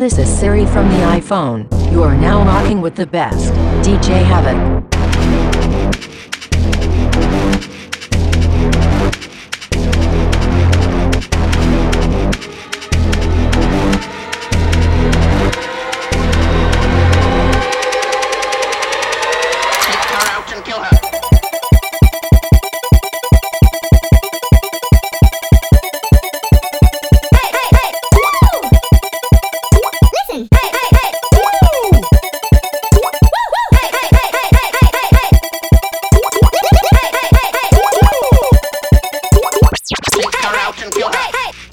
this is Siri from the iPhone. You are now rocking with the best. DJ Havoc.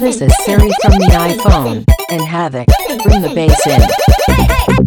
this is Siri from the iPhone. And Havoc. Bring the bass in.